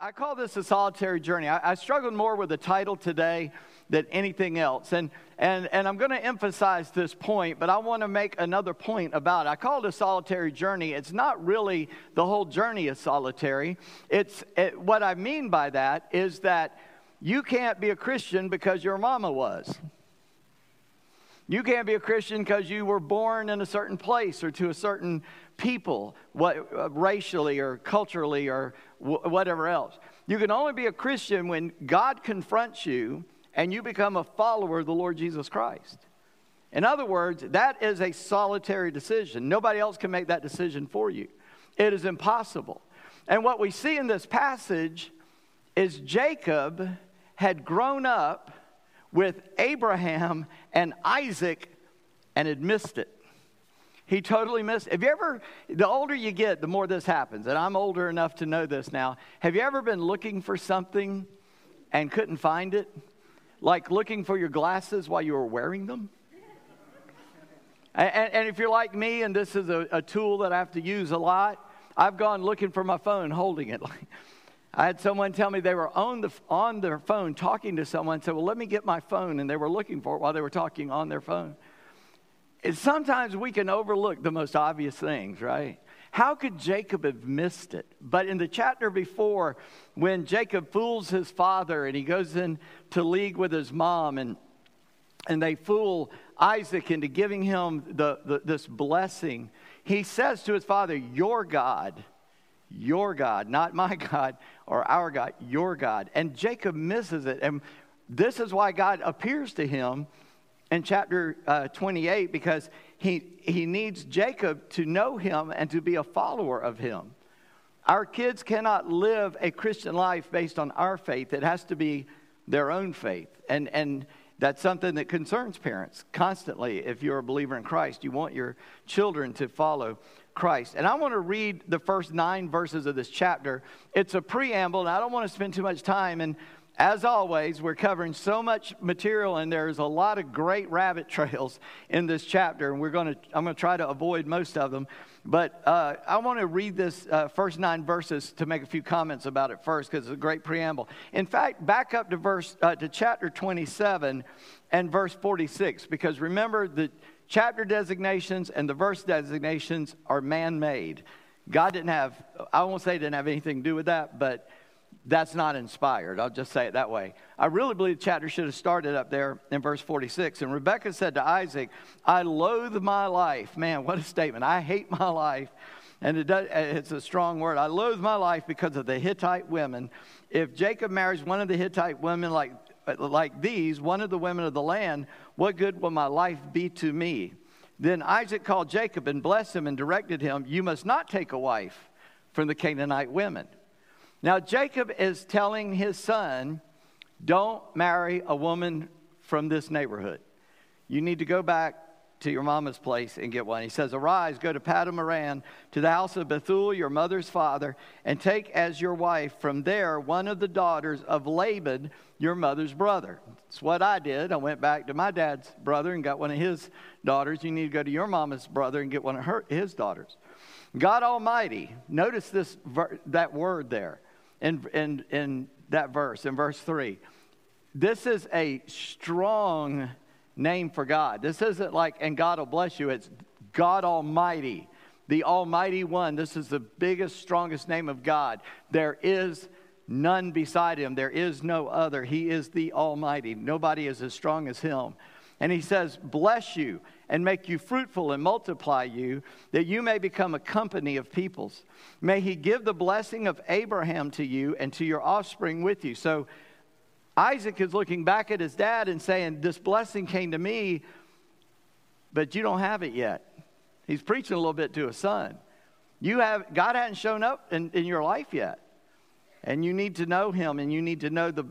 I call this a solitary journey. I, I struggled more with the title today than anything else. And, and, and I'm going to emphasize this point, but I want to make another point about it. I call it a solitary journey. It's not really the whole journey is solitary. It's, it, what I mean by that is that you can't be a Christian because your mama was. You can't be a Christian because you were born in a certain place or to a certain people, what, uh, racially or culturally or w- whatever else. You can only be a Christian when God confronts you and you become a follower of the Lord Jesus Christ. In other words, that is a solitary decision. Nobody else can make that decision for you. It is impossible. And what we see in this passage is Jacob had grown up with Abraham and Isaac and had missed it. He totally missed. Have you ever, the older you get, the more this happens. And I'm older enough to know this now. Have you ever been looking for something and couldn't find it? Like looking for your glasses while you were wearing them? And, and if you're like me, and this is a, a tool that I have to use a lot, I've gone looking for my phone holding it. I had someone tell me they were on, the, on their phone talking to someone, said, Well, let me get my phone. And they were looking for it while they were talking on their phone. And sometimes we can overlook the most obvious things, right? How could Jacob have missed it? But in the chapter before, when Jacob fools his father and he goes into league with his mom, and, and they fool Isaac into giving him the, the, this blessing, he says to his father, Your God, your God, not my God or our God, your God. And Jacob misses it. And this is why God appears to him in chapter uh, 28 because he, he needs Jacob to know him and to be a follower of him. Our kids cannot live a Christian life based on our faith, it has to be their own faith. And, and that's something that concerns parents constantly. If you're a believer in Christ, you want your children to follow Christ. And I want to read the first nine verses of this chapter. It's a preamble, and I don't want to spend too much time. And as always, we're covering so much material, and there's a lot of great rabbit trails in this chapter, and we're going to, I'm going to try to avoid most of them. But uh, I want to read this uh, first nine verses to make a few comments about it first, because it's a great preamble. In fact, back up to verse uh, to chapter 27 and verse 46, because remember the chapter designations and the verse designations are man-made. God didn't have, I won't say didn't have anything to do with that, but that's not inspired. I'll just say it that way. I really believe the chapter should have started up there in verse 46. And Rebekah said to Isaac, I loathe my life. Man, what a statement. I hate my life. And it does, it's a strong word. I loathe my life because of the Hittite women. If Jacob marries one of the Hittite women like, like these, one of the women of the land, what good will my life be to me? Then Isaac called Jacob and blessed him and directed him, You must not take a wife from the Canaanite women. Now, Jacob is telling his son, don't marry a woman from this neighborhood. You need to go back to your mama's place and get one. He says, Arise, go to Paddan Aram, to the house of Bethuel, your mother's father, and take as your wife from there one of the daughters of Laban, your mother's brother. That's what I did. I went back to my dad's brother and got one of his daughters. You need to go to your mama's brother and get one of her, his daughters. God Almighty, notice this that word there in, in, in that verse, in verse 3. This is a strong name for God. This isn't like, and God will bless you. It's God Almighty, the Almighty One. This is the biggest, strongest name of God. There is none beside him, there is no other. He is the Almighty. Nobody is as strong as him. And he says, Bless you and make you fruitful and multiply you, that you may become a company of peoples. May he give the blessing of Abraham to you and to your offspring with you. So Isaac is looking back at his dad and saying, This blessing came to me, but you don't have it yet. He's preaching a little bit to his son. You have God hadn't shown up in, in your life yet. And you need to know him and you need to know the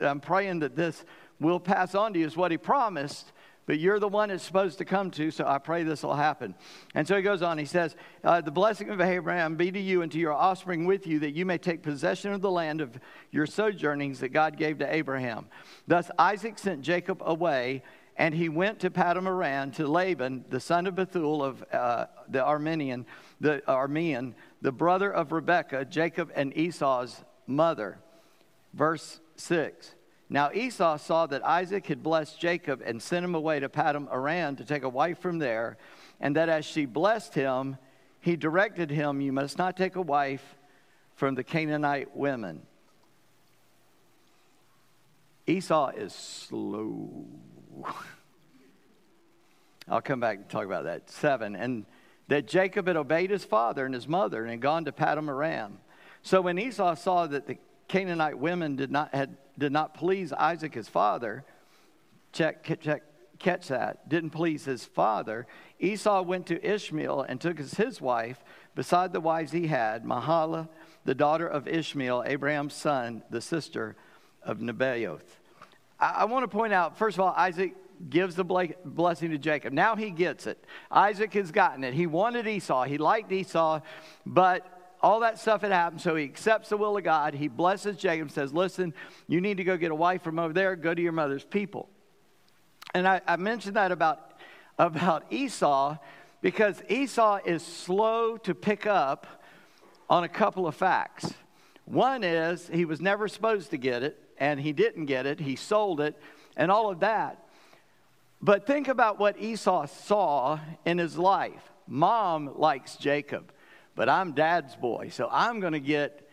I'm praying that this will pass on to you is what he promised but you're the one it's supposed to come to, so I pray this will happen. And so he goes on, he says, uh, The blessing of Abraham be to you and to your offspring with you, that you may take possession of the land of your sojournings that God gave to Abraham. Thus Isaac sent Jacob away, and he went to Paddan Aram to Laban, the son of Bethuel of uh, the Aramean, the Aramean, the brother of Rebekah, Jacob and Esau's mother. Verse 6. Now Esau saw that Isaac had blessed Jacob and sent him away to Paddan Aram to take a wife from there, and that as she blessed him, he directed him, You must not take a wife from the Canaanite women. Esau is slow. I'll come back and talk about that. Seven. And that Jacob had obeyed his father and his mother and had gone to Paddan Aram. So when Esau saw that the Canaanite women did not, had, did not please Isaac his father, check, check, catch that, didn't please his father, Esau went to Ishmael and took as his wife, beside the wives he had, Mahalath, the daughter of Ishmael, Abraham's son, the sister of Nebaioth. I, I want to point out, first of all, Isaac gives the blessing to Jacob. Now he gets it. Isaac has gotten it. He wanted Esau, he liked Esau, but all that stuff had happened, so he accepts the will of God. He blesses Jacob, says, Listen, you need to go get a wife from over there, go to your mother's people. And I, I mentioned that about, about Esau because Esau is slow to pick up on a couple of facts. One is he was never supposed to get it, and he didn't get it. He sold it, and all of that. But think about what Esau saw in his life. Mom likes Jacob, but I'm dad's boy, so I'm going to get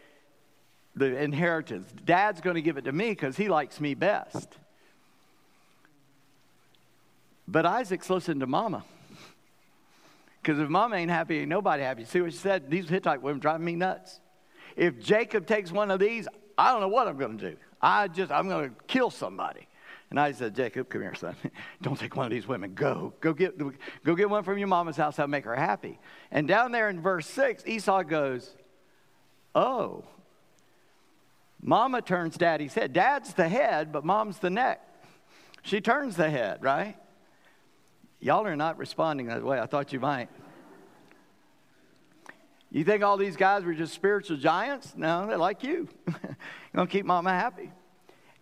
the inheritance. Dad's going to give it to me because he likes me best. But Isaac's listening to mama. Because if mama ain't happy, ain't nobody happy. See what she said? These Hittite women driving me nuts. If Jacob takes one of these, I don't know what I'm going to do. I just, I'm going to kill somebody. And I said, Jacob, come here, son. Don't take one of these women. Go. Go get, go get one from your mama's house. That'll make her happy. And down there in verse 6, Esau goes, Oh. Mama turns daddy's head. Dad's the head, but mom's the neck. She turns the head, right? Y'all are not responding that way. I thought you might. You think all these guys were just spiritual giants? No, they're like you. gonna keep mama happy.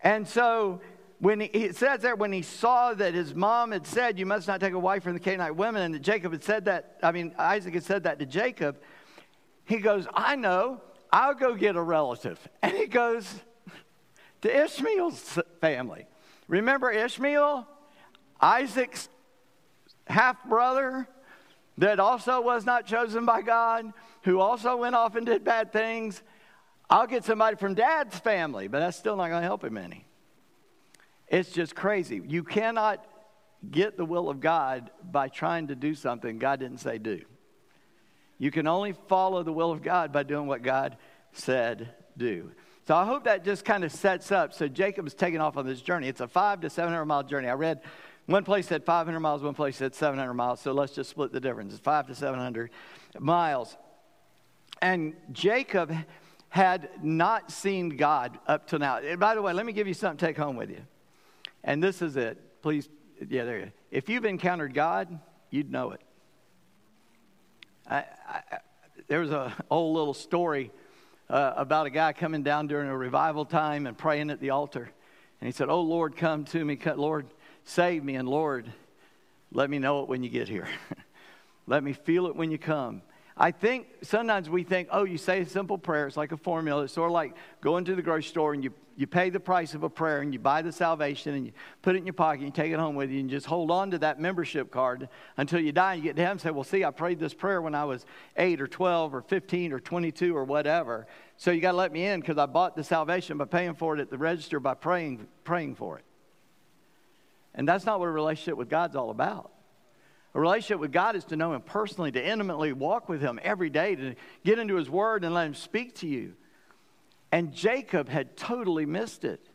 And so when he, it says there, when he saw that his mom had said, You must not take a wife from the Canaanite women, and that Jacob had said that, I mean, Isaac had said that to Jacob, he goes, I know, I'll go get a relative. And he goes to Ishmael's family. Remember Ishmael? Isaac's half brother that also was not chosen by God, who also went off and did bad things. I'll get somebody from dad's family, but that's still not going to help him any. It's just crazy. You cannot get the will of God by trying to do something God didn't say do. You can only follow the will of God by doing what God said do. So I hope that just kind of sets up. So Jacob is taking off on this journey. It's a five to 700 mile journey. I read one place said 500 miles, one place said 700 miles. So let's just split the difference. It's five to 700 miles. And Jacob had not seen God up to now. And by the way, let me give you something to take home with you. And this is it. Please, yeah, there you go. If you've encountered God, you'd know it. I, I, there was a old little story uh, about a guy coming down during a revival time and praying at the altar. And he said, Oh, Lord, come to me. Lord, Save me, and Lord, let me know it when you get here. let me feel it when you come. I think sometimes we think, oh, you say a simple prayer. It's like a formula. It's sort of like going to the grocery store and you, you pay the price of a prayer and you buy the salvation and you put it in your pocket and you take it home with you and just hold on to that membership card until you die and you get to heaven and say, well, see, I prayed this prayer when I was 8 or 12 or 15 or 22 or whatever. So you got to let me in because I bought the salvation by paying for it at the register by praying, praying for it. And that's not what a relationship with God's all about. A relationship with God is to know Him personally, to intimately walk with Him every day, to get into His Word and let Him speak to you. And Jacob had totally missed it.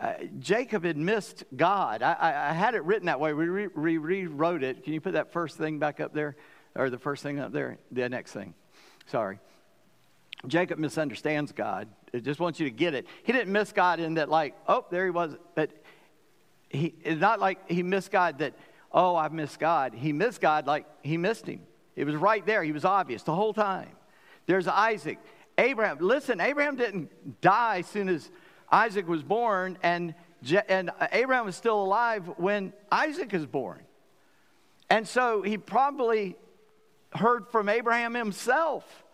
Uh, Jacob had missed God. I, I, I, had it written that way. We re- re- rewrote it. Can you put that first thing back up there? Or the first thing up there? The next thing. Sorry. Jacob misunderstands God. It just wants you to get it. He didn't miss God in that, like, oh, there he was. But he, it's not like he missed God that, oh, I've missed God. He missed God like he missed him. It was right there. He was obvious the whole time. There's Isaac. Abraham, listen, Abraham didn't die as soon as Isaac was born, and, and Abraham was still alive when Isaac is born. And so he probably heard from Abraham himself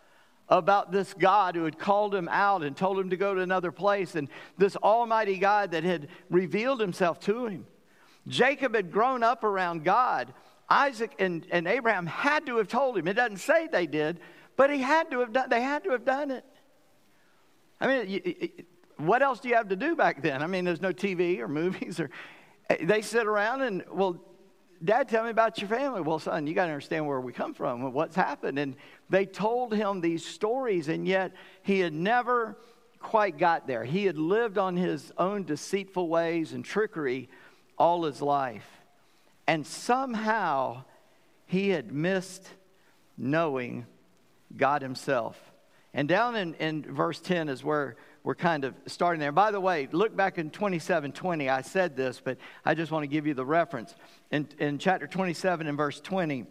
about this God who had called him out and told him to go to another place, and this Almighty God that had revealed himself to him. Jacob had grown up around God. Isaac and, and Abraham had to have told him. It doesn't say they did, but he had to have done, they had to have done it. I mean, what else do you have to do back then? I mean, there's no TV or movies or eh, they sit around and, well, Dad, tell me about your family. Well, son, you got to understand where we come from and what's happened. And they told him these stories, and yet he had never quite got there. He had lived on his own deceitful ways and trickery all his life. And somehow he had missed knowing God himself. And down in, in verse 10 is where we're kind of starting there. By the way, look back in 27:20. I said this, but I just want to give you the reference. In, in chapter 27 and verse 20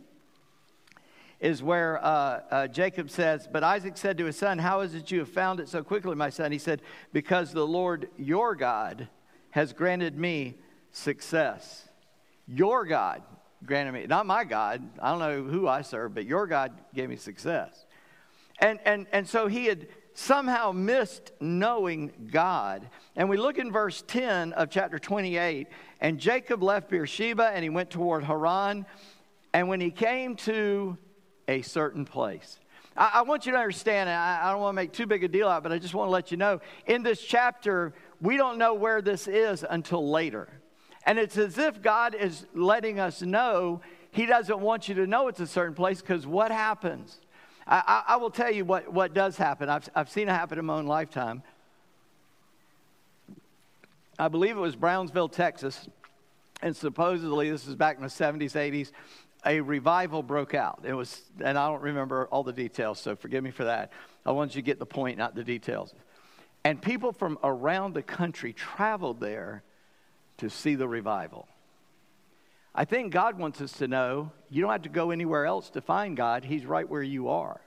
is where uh, uh, Jacob says, But Isaac said to his son, How is it you have found it so quickly, my son? He said, Because the Lord your God has granted me success. Your God granted me, not my God. I don't know who I serve, but your God gave me success. And, and, and so he had somehow missed knowing God. And we look in verse 10 of chapter 28, and Jacob left Beersheba and he went toward Haran. And when he came to a certain place, I, I want you to understand, I, I don't want to make too big a deal out, but I just want to let you know in this chapter, we don't know where this is until later. And it's as if God is letting us know He doesn't want you to know it's a certain place because what happens? I, I, I, will tell you what, what does happen. I've, I've seen it happen in my own lifetime. I believe it was Brownsville, Texas, and supposedly this is back in the 70s, 80s. A revival broke out. It was, and I don't remember all the details, so forgive me for that. I want you to get the point, not the details. And people from around the country traveled there to see the revival. I think God wants us to know you don't have to go anywhere else to find God, He's right where you are.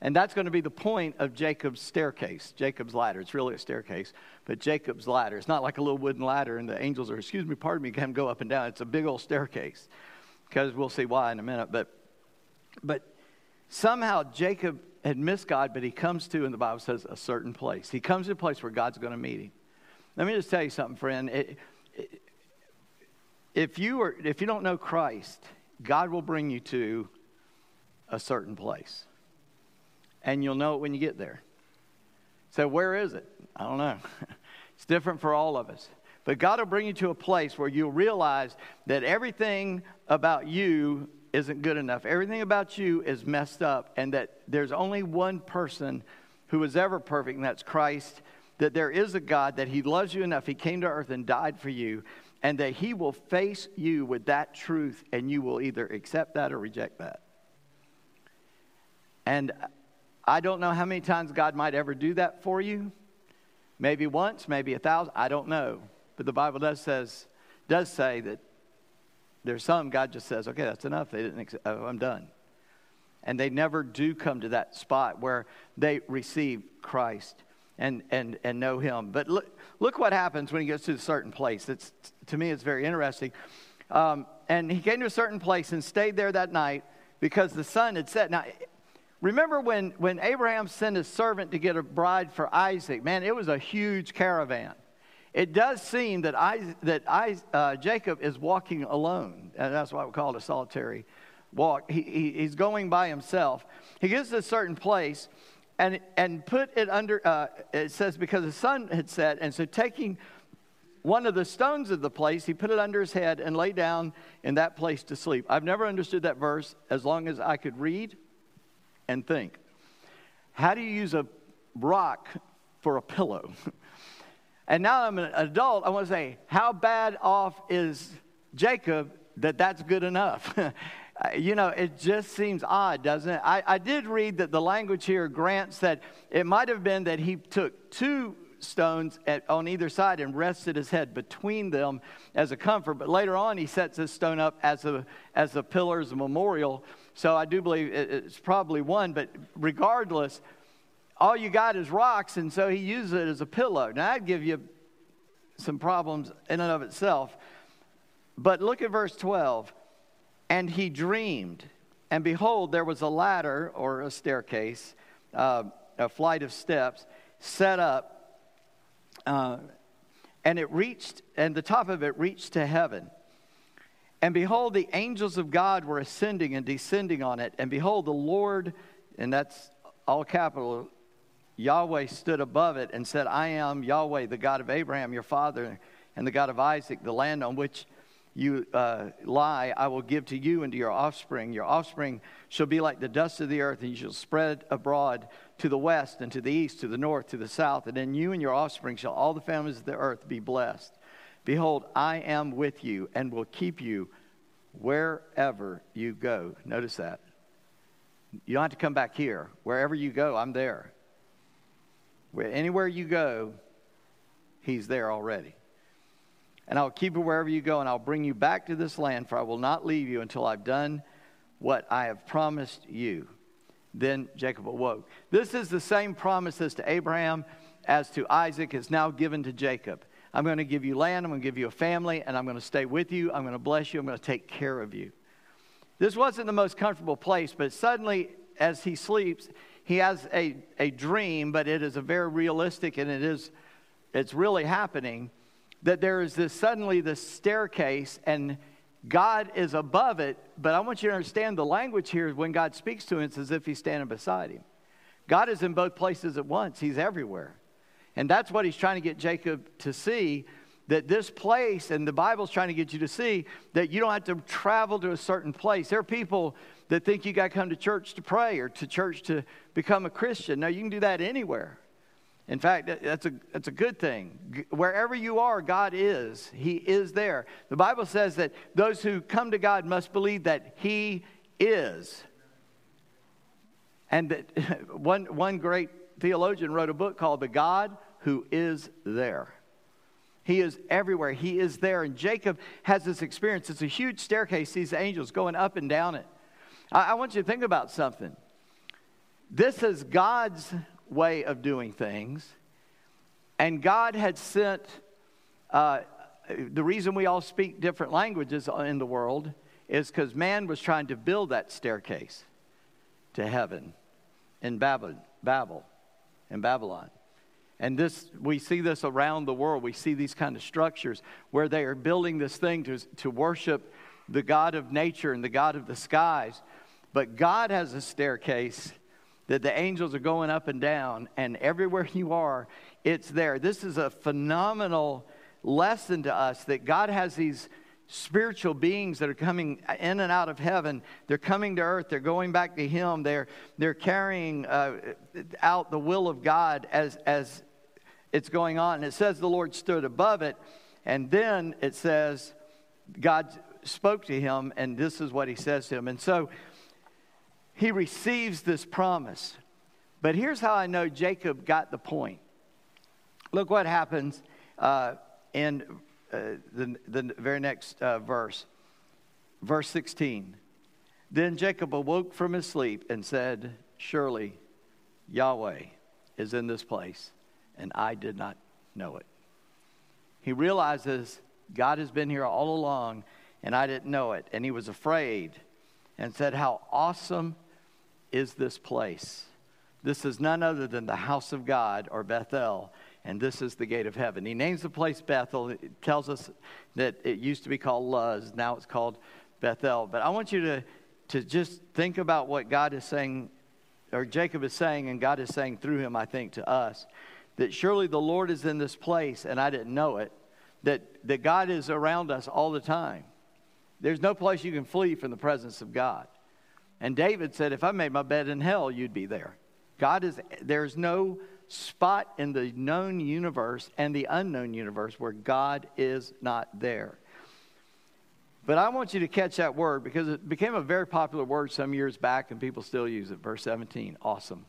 And that's going to be the point of Jacob's staircase, Jacob's ladder. It's really a staircase, but Jacob's ladder. It's not like a little wooden ladder and the angels are, excuse me, pardon me, can go up and down. It's a big old staircase because we'll see why in a minute. But, but somehow Jacob had missed God, but he comes to, and the Bible says, a certain place. He comes to a place where God's going to meet him. Let me just tell you something, friend. It, if you are, if you don't know Christ, God will bring you to a certain place, and you'll know it when you get there. So where is it? I don't know. it's different for all of us. But God will bring you to a place where you'll realize that everything about you isn't good enough. Everything about you is messed up, and that there's only one person who is ever perfect, and that's Christ that there is a God, that He loves you enough, He came to earth and died for you, and that He will face you with that truth, and you will either accept that or reject that. And I don't know how many times God might ever do that for you. Maybe once, maybe a thousand, I don't know. But the Bible does says does say that there's some God just says, okay, that's enough. They didn't. Accept, oh, I'm done. And they never do come to that spot where they receive Christ and, and, and know him. But look, look what happens when he gets to a certain place. It's, to me, it's very interesting. Um, and he came to a certain place and stayed there that night because the sun had set. Now, remember when, when Abraham sent his servant to get a bride for Isaac? Man, it was a huge caravan. It does seem that, I, that I, uh, Jacob is walking alone. And that's why we call it a solitary walk. He, he, he's going by himself. He gets to a certain place and, and put it under, uh, it says, because the sun had set. And so, taking one of the stones of the place, he put it under his head and lay down in that place to sleep. I've never understood that verse as long as I could read and think. How do you use a rock for a pillow? and now I'm an adult, I want to say, how bad off is Jacob that that's good enough? Uh, you know, it just seems odd, doesn't it? I, I did read that the language here grants that it might have been that he took two stones at, on either side and rested his head between them as a comfort. But later on, he sets this stone up as a, as a pillar, as a memorial. So I do believe it's probably one. But regardless, all you got is rocks, and so he uses it as a pillow. Now, I'd give you some problems in and of itself. But look at verse 12. And he dreamed, and behold, there was a ladder or a staircase uh, a flight of steps set up, uh, and it reached, and the top of it reached to heaven. And behold, the angels of God were ascending and descending on it. And behold, the Lord, and that's all capital, Yahweh stood above it and said, I am Yahweh, the God of Abraham, your father, and the God of Isaac, the land on which you uh, lie, I will give to you and to your offspring. Your offspring shall be like the dust of the earth, and you shall spread abroad to the west and to the east, to the north, to the south. And in you and your offspring shall all the families of the earth be blessed. Behold, I am with you and will keep you wherever you go. Notice that. You don't have to come back here. Wherever you go, I'm there. Where, anywhere you go, He's there already. And I'll keep you wherever you go, and I'll bring you back to this land, for I will not leave you until I've done what I have promised you. Then Jacob awoke. This is the same promises to Abraham as to Isaac is now given to Jacob. I'm going to give you land, I'm going to give you a family, and I'm going to stay with you. I'm going to bless you, I'm going to take care of you. This wasn't the most comfortable place, but suddenly, as he sleeps, he has a, a dream, but it is a very realistic and it is it's really happening that there is this suddenly this staircase and God is above it, but I want you to understand the language here when God speaks to him, it's as if he's standing beside him. God is in both places at once, he's everywhere. And that's what he's trying to get Jacob to see that this place, and the Bible's trying to get you to see that you don't have to travel to a certain place. There are people that think you got to come to church to pray or to church to become a Christian. No, you can do that anywhere. In fact, that's a, that's a good thing. Wherever you are, God is. He is there. The Bible says that those who come to God must believe that He is. And that one, one great theologian wrote a book called The God Who Is There. He is everywhere. He is there. And Jacob has this experience. It's a huge staircase, these angels going up and down it. I, I want you to think about something. This is God's way of doing things. And God had sent, uh, the reason we all speak different languages in the world is because man was trying to build that staircase to heaven in Babel, Babel, in Babylon. And this, we see this around the world. We see these kind of structures where they are building this thing to, to worship the God of nature and the God of the skies. But God has a staircase that the angels are going up and down, and everywhere you are, it's there. This is a phenomenal lesson to us that God has these spiritual beings that are coming in and out of heaven. They're coming to earth. They're going back to Him. They're, they're carrying uh, out the will of God as, as it's going on. And it says the Lord stood above it. And then it says God spoke to him, and this is what He says to him. And so he receives this promise. But here's how I know Jacob got the point. Look what happens uh, in uh, the, the very next uh, verse, verse 16. Then Jacob awoke from his sleep and said, Surely Yahweh is in this place, and I did not know it. He realizes God has been here all along, and I didn't know it. And he was afraid and said, How awesome is this place. This is none other than the house of God or Bethel, and this is the gate of heaven. He names the place Bethel. It tells us that it used to be called Luz, now it's called Bethel. But I want you to, to just think about what God is saying, or Jacob is saying, and God is saying through him, I think, to us that surely the Lord is in this place, and I didn't know it, that, that God is around us all the time. There's no place you can flee from the presence of God. And David said, If I made my bed in hell, you'd be there. God is, there's no spot in the known universe and the unknown universe where God is not there. But I want you to catch that word because it became a very popular word some years back and people still use it. Verse 17, awesome.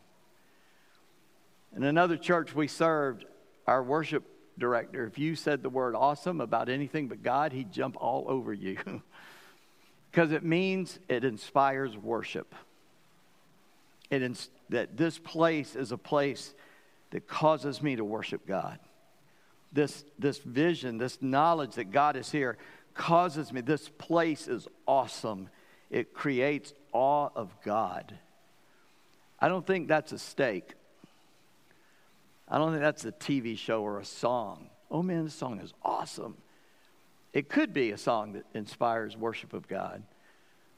In another church we served, our worship director, if you said the word awesome about anything but God, he'd jump all over you. because it means it inspires worship. It ins- that this place is a place that causes me to worship God. This, this vision, this knowledge that God is here causes me. This place is awesome. It creates awe of God. I don't think that's a steak. I don't think that's a TV show or a song. Oh man, this song is awesome. It could be a song that inspires worship of God,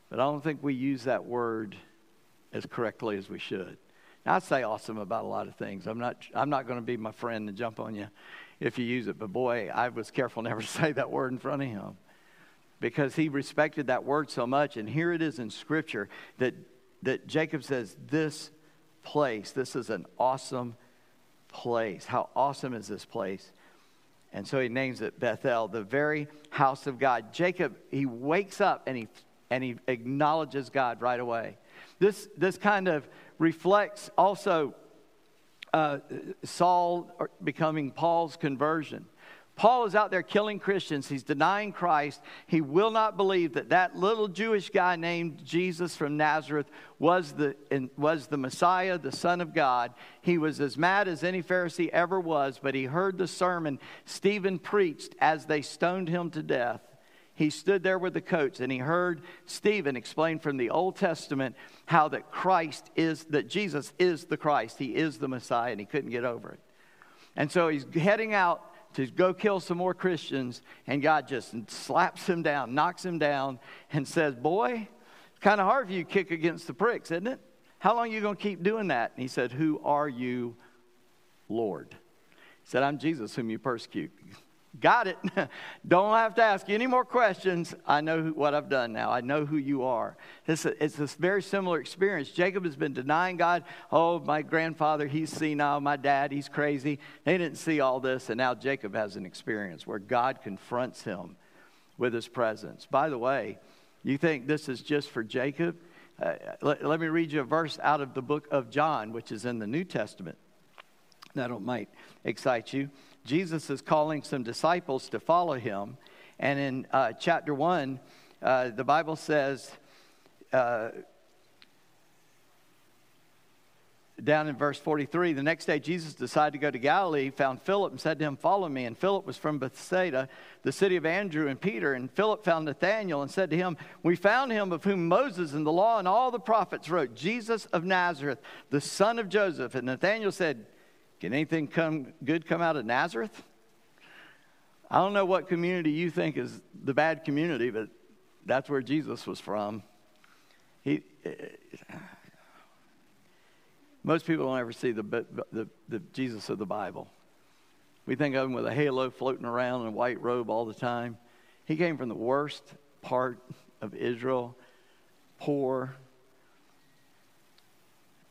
but I don't think we use that word as correctly as we should. Now, I say awesome about a lot of things. I'm not, I'm not going to be my friend and jump on you if you use it, but boy, I was careful never to say that word in front of him because he respected that word so much. And here it is in Scripture that, that Jacob says, This place, this is an awesome place. How awesome is this place? And so he names it Bethel, the very house of God. Jacob, he wakes up and he, and he acknowledges God right away. This, this kind of reflects also uh, Saul becoming Paul's conversion. Paul is out there killing Christians. He's denying Christ. He will not believe that that little Jewish guy named Jesus from Nazareth was the, was the Messiah, the Son of God. He was as mad as any Pharisee ever was, but he heard the sermon Stephen preached as they stoned him to death. He stood there with the coats and he heard Stephen explain from the Old Testament how that Christ is, that Jesus is the Christ. He is the Messiah, and he couldn't get over it. And so he's heading out to go kill some more Christians, and God just slaps him down, knocks him down, and says, Boy, it's kind of hard for you to kick against the pricks, isn't it? How long are you going to keep doing that? And he said, Who are you, Lord? He said, I'm Jesus whom you persecute. Got it. Don't have to ask any more questions. I know what I've done now. I know who you are. It's a, it's a very similar experience. Jacob has been denying God. Oh, my grandfather, he's senile. My dad, he's crazy. They didn't see all this. And now Jacob has an experience where God confronts him with his presence. By the way, you think this is just for Jacob? Uh, let, let me read you a verse out of the book of John, which is in the New Testament. That might excite you. Jesus is calling some disciples to follow him. And in uh, chapter 1, uh, the Bible says, uh, down in verse 43, the next day Jesus decided to go to Galilee, found Philip, and said to him, Follow me. And Philip was from Bethsaida, the city of Andrew and Peter. And Philip found Nathanael and said to him, We found him of whom Moses and the law and all the prophets wrote, Jesus of Nazareth, the son of Joseph. And Nathanael said, can anything come, good come out of Nazareth? I don't know what community you think is the bad community, but that's where Jesus was from. He, most people don't ever see the, the, the Jesus of the Bible. We think of him with a halo floating around in a white robe all the time. He came from the worst part of Israel, poor.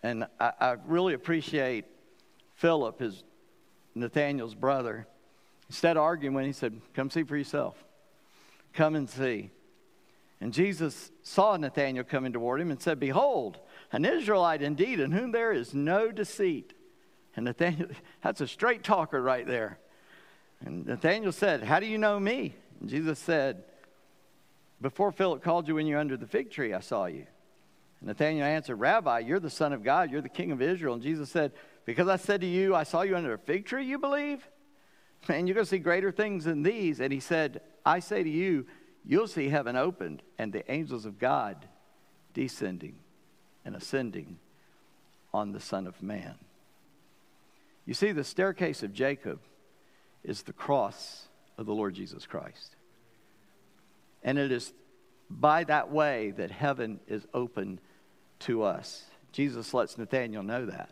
And I, I really appreciate Philip, his Nathanael's brother, instead of arguing, when he said, Come see for yourself. Come and see. And Jesus saw Nathanael coming toward him and said, Behold, an Israelite indeed, in whom there is no deceit. And Nathanael, that's a straight talker right there. And Nathanael said, How do you know me? And Jesus said, Before Philip called you when you're under the fig tree, I saw you. And answered, Rabbi, you're the Son of God, you're the King of Israel. And Jesus said, because I said to you, I saw you under a fig tree, you believe? Man, you're going to see greater things than these. And he said, I say to you, you'll see heaven opened and the angels of God descending and ascending on the Son of Man. You see, the staircase of Jacob is the cross of the Lord Jesus Christ. And it is by that way that heaven is open to us. Jesus lets Nathanael know that.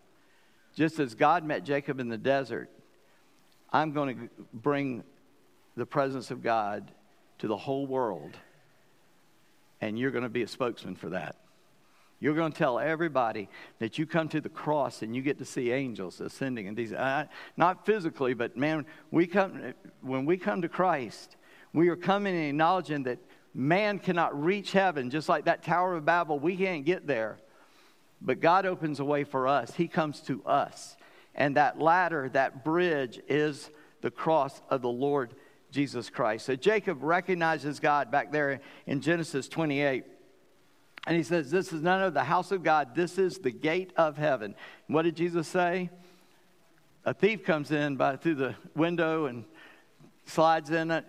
Just as God met Jacob in the desert, I'm going to bring the presence of God to the whole world, and you're going to be a spokesman for that. You're going to tell everybody that you come to the cross and you get to see angels ascending and these, uh, not physically, but man, we come when we come to Christ, we are coming and acknowledging that man cannot reach heaven, just like that Tower of Babel. We can't get there. But God opens a way for us. He comes to us. And that ladder, that bridge, is the cross of the Lord Jesus Christ. So Jacob recognizes God back there in Genesis 28. And he says, This is none of the house of God. This is the gate of heaven. And what did Jesus say? A thief comes in by, through the window and slides in it.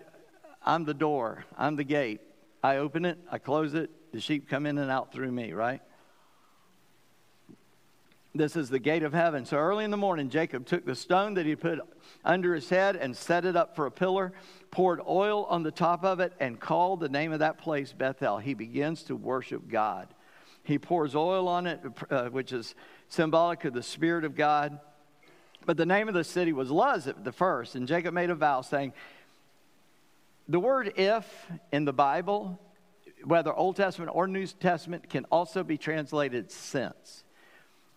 I'm the door, I'm the gate. I open it, I close it, the sheep come in and out through me, right? This is the gate of heaven. So early in the morning, Jacob took the stone that he put under his head and set it up for a pillar, poured oil on the top of it, and called the name of that place Bethel. He begins to worship God. He pours oil on it, uh, which is symbolic of the Spirit of God. But the name of the city was Luz at the first, and Jacob made a vow saying, The word if in the Bible, whether Old Testament or New Testament, can also be translated since.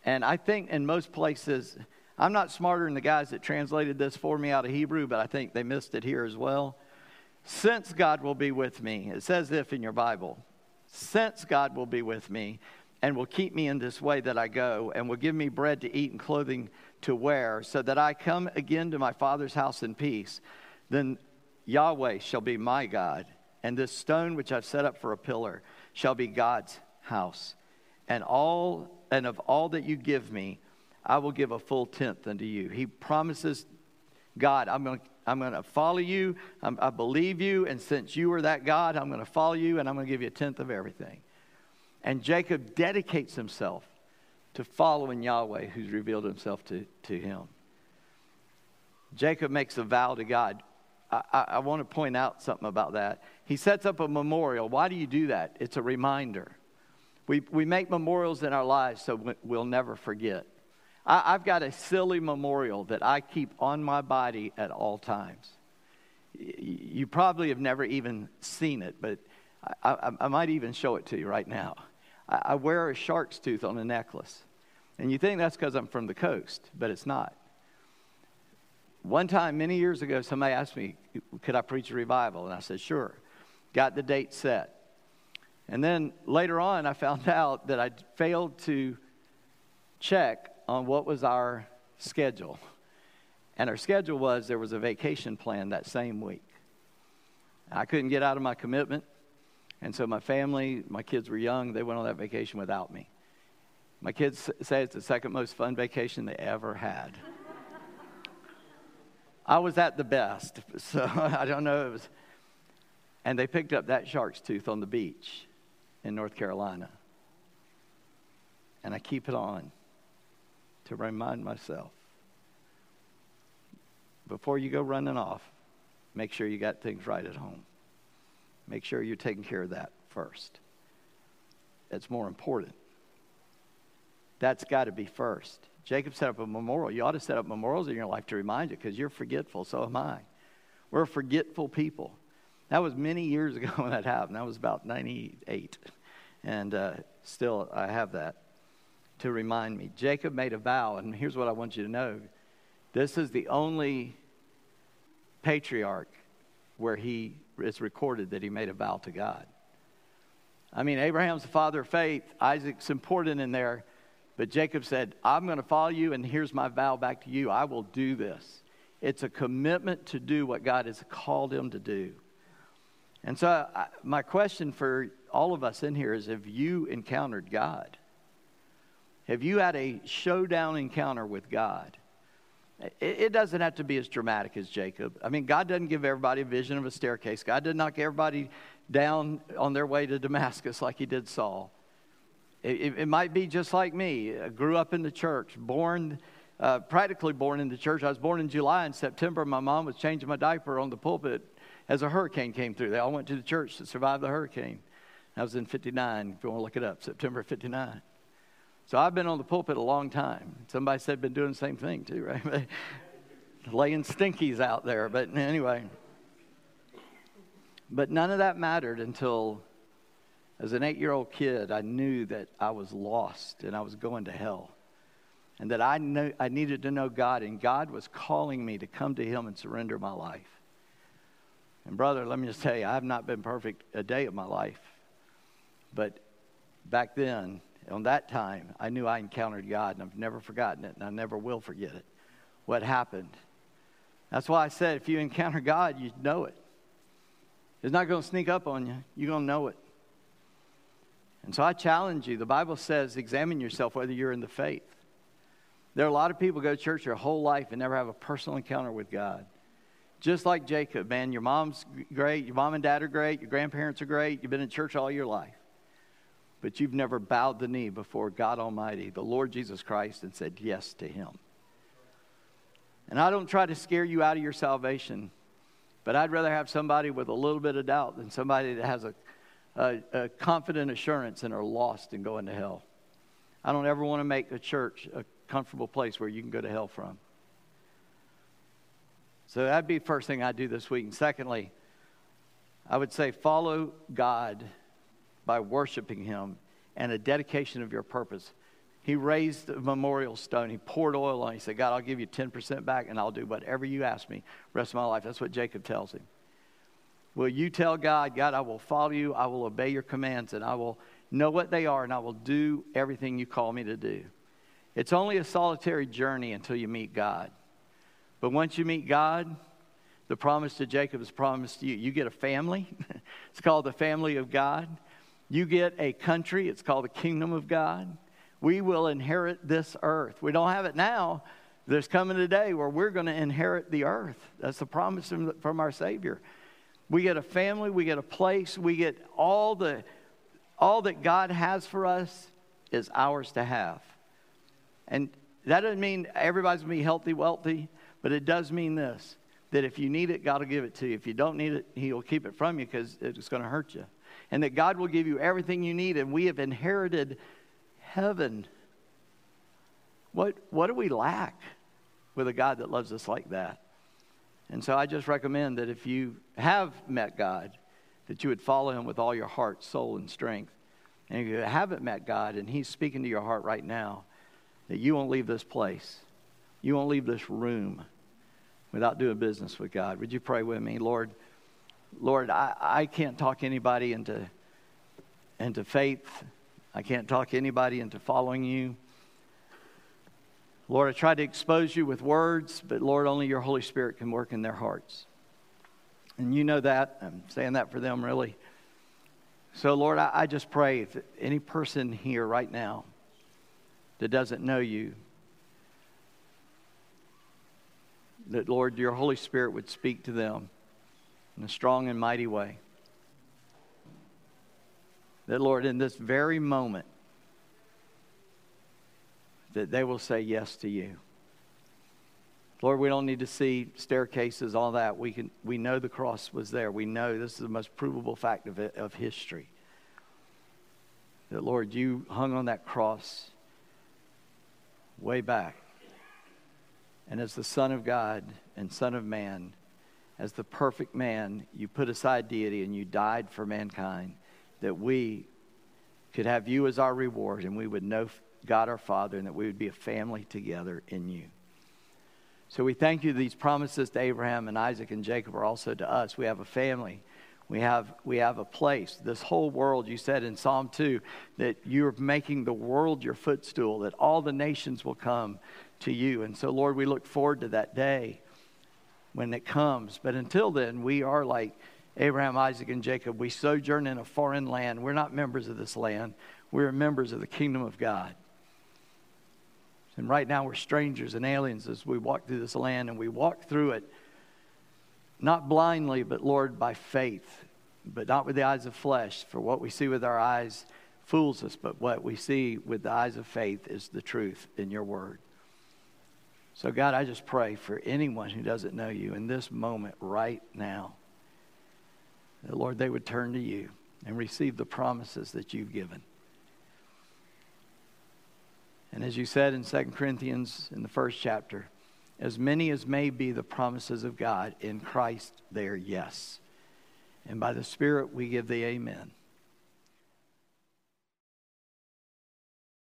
And I think in most places, I'm not smarter than the guys that translated this for me out of Hebrew, but I think they missed it here as well. Since God will be with me, it says if in your Bible, since God will be with me and will keep me in this way that I go and will give me bread to eat and clothing to wear, so that I come again to my Father's house in peace, then Yahweh shall be my God, and this stone which I've set up for a pillar shall be God's house. And all and of all that you give me, I will give a full tenth unto you. He promises, God, I'm going to I'm going to follow you. I'm, i believe you. And since you are that God, I'm going to follow you and I'm going to give you a tenth of everything. And Jacob dedicates himself to following Yahweh, who's revealed himself to, to him. Jacob makes a vow to God. I, I, I want to point out something about that. He sets up a memorial. Why do you do that? It's a reminder. We, we make memorials in our lives so we'll never forget. I, have got a silly memorial that I keep on my body at all times. You probably have never even seen it, but I, I, I might even show it to you right now. I, I wear a shark's tooth on a necklace. And you think that's because I'm from the coast, but it's not. One time, many years ago, somebody asked me, Could I preach a revival? And I said, Sure. Got the date set. And then later on, I found out that I failed to check on what was our schedule. And our schedule was there was a vacation plan that same week. I couldn't get out of my commitment. And so my family, my kids were young, they went on that vacation without me. My kids say it's the second most fun vacation they ever had. I was at the best, so I don't know. It was, and they picked up that shark's tooth on the beach in North Carolina. And I keep it on to remind myself before you go running off, make sure you got things right at home. Make sure you're taking care of that first. That's more important. That's got to be first. Jacob set up a memorial. You ought to set up memorials in your life to remind you because you're forgetful. So am I. We're forgetful people. That was many years ago when that happened. That was about 98. And uh, still, I have that to remind me. Jacob made a vow, and here's what I want you to know this is the only patriarch where he is recorded that he made a vow to God. I mean, Abraham's the father of faith, Isaac's important in there, but Jacob said, I'm going to follow you, and here's my vow back to you. I will do this. It's a commitment to do what God has called him to do. And so, I, my question for all of us in here is Have you encountered God? Have you had a showdown encounter with God? It, it doesn't have to be as dramatic as Jacob. I mean, God doesn't give everybody a vision of a staircase. God didn't knock everybody down on their way to Damascus like he did Saul. It, it, might be just like me. I grew up in the church, born, uh, practically born in the church. I was born in July. In September, my mom was changing my diaper on the pulpit as a hurricane came through. They all went to the church to survive the hurricane. I was in 59, if you want to look it up, September 59. So I've been on the pulpit a long time. Somebody said been doing the same thing too, right? Laying stinkies out there. But anyway. But none of that mattered until as an eight year old kid, I knew that I was lost and I was going to hell. And that I, knew, I needed to know God, and God was calling me to come to Him and surrender my life. And, brother, let me just tell you, I have not been perfect a day of my life. But back then, on that time, I knew I encountered God, and I've never forgotten it, and I never will forget it. What happened? That's why I said if you encounter God, you know it. It's not going to sneak up on you, you're going to know it. And so I challenge you. The Bible says, examine yourself whether you're in the faith. There are a lot of people go to church their whole life and never have a personal encounter with God. Just like Jacob, man, your mom's great, your mom and dad are great, your grandparents are great, you've been in church all your life. but you've never bowed the knee before God Almighty, the Lord Jesus Christ, and said yes to Him. And I don't try to scare you out of your salvation, but I'd rather have somebody with a little bit of doubt than somebody that has a, a, a confident assurance and are lost and going to hell. I don't ever want to make a church a comfortable place where you can go to hell from. So that'd be the first thing I'd do this week. And secondly, I would say follow God by worshiping Him and a dedication of your purpose. He raised a memorial stone. He poured oil on it. He said, God, I'll give you 10% back and I'll do whatever you ask me rest of my life. That's what Jacob tells him. Will you tell God, God, I will follow you, I will obey your commands, and I will know what they are, and I will do everything you call me to do? It's only a solitary journey until you meet God. But once you meet God, the promise to Jacob is promised to you. You get a family, it's called the family of God. You get a country, it's called the kingdom of God. We will inherit this earth. We don't have it now. There's coming a day where we're going to inherit the earth. That's the promise from, our Savior. We get a family, we get a place, we get all the all that God has for us is ours to have. And that doesn't mean everybody's going to be healthy, wealthy, but it does mean this that if you need it, God will give it to you. If you don't need it, He'll keep it from you because it's going to hurt you and that God will give you everything you need, and we have inherited heaven. What, what do we lack with a God that loves us like that? And so I just recommend that if you have met God, that you would follow him with all your heart, soul, and strength. And if you haven't met God and he's speaking to your heart right now, that you won't leave this place. You won't leave this room without doing business with God. Would you pray with me? Lord, Lord, I, I can't talk anybody into, into faith. I can't talk anybody into following you. Lord, I tried to expose you with words, but Lord, only your Holy Spirit can work in their hearts. And you know that. I'm saying that for them, really. So, Lord, I, I just pray if any person here right now that doesn't know you, that, Lord, your Holy Spirit would speak to them in a strong and mighty way. That, Lord, in this very moment, that they will say yes to you. Lord, we don't need to see staircases, all that. We, can, we know the cross was there. We know this is the most provable fact of, it, of history. That, Lord, you hung on that cross way back. And as the Son of God and Son of Man, as the perfect man, you put aside deity and you died for mankind that we could have you as our reward and we would know God our Father and that we would be a family together in you. So we thank you these promises to Abraham and Isaac and Jacob are also to us. We have a family. We have, we have a place. This whole world, you said in Psalm 2, that you're making the world your footstool, that all the nations will come to you. And so, Lord, we look forward to that day when it comes. But until then, we are like Abraham, Isaac, and Jacob. We sojourn in a foreign land. We're not members of this land, we're members of the kingdom of God. And right now, we're strangers and aliens as we walk through this land, and we walk through it not blindly, but Lord, by faith, but not with the eyes of flesh. For what we see with our eyes fools us, but what we see with the eyes of faith is the truth in your word. So, God, I just pray for anyone who doesn't know you in this moment right now that, Lord, they would turn to you and receive the promises that you've given. And as you said in 2 Corinthians in the first chapter, as many as may be the promises of God in Christ, they are yes. And by the Spirit, we give the amen.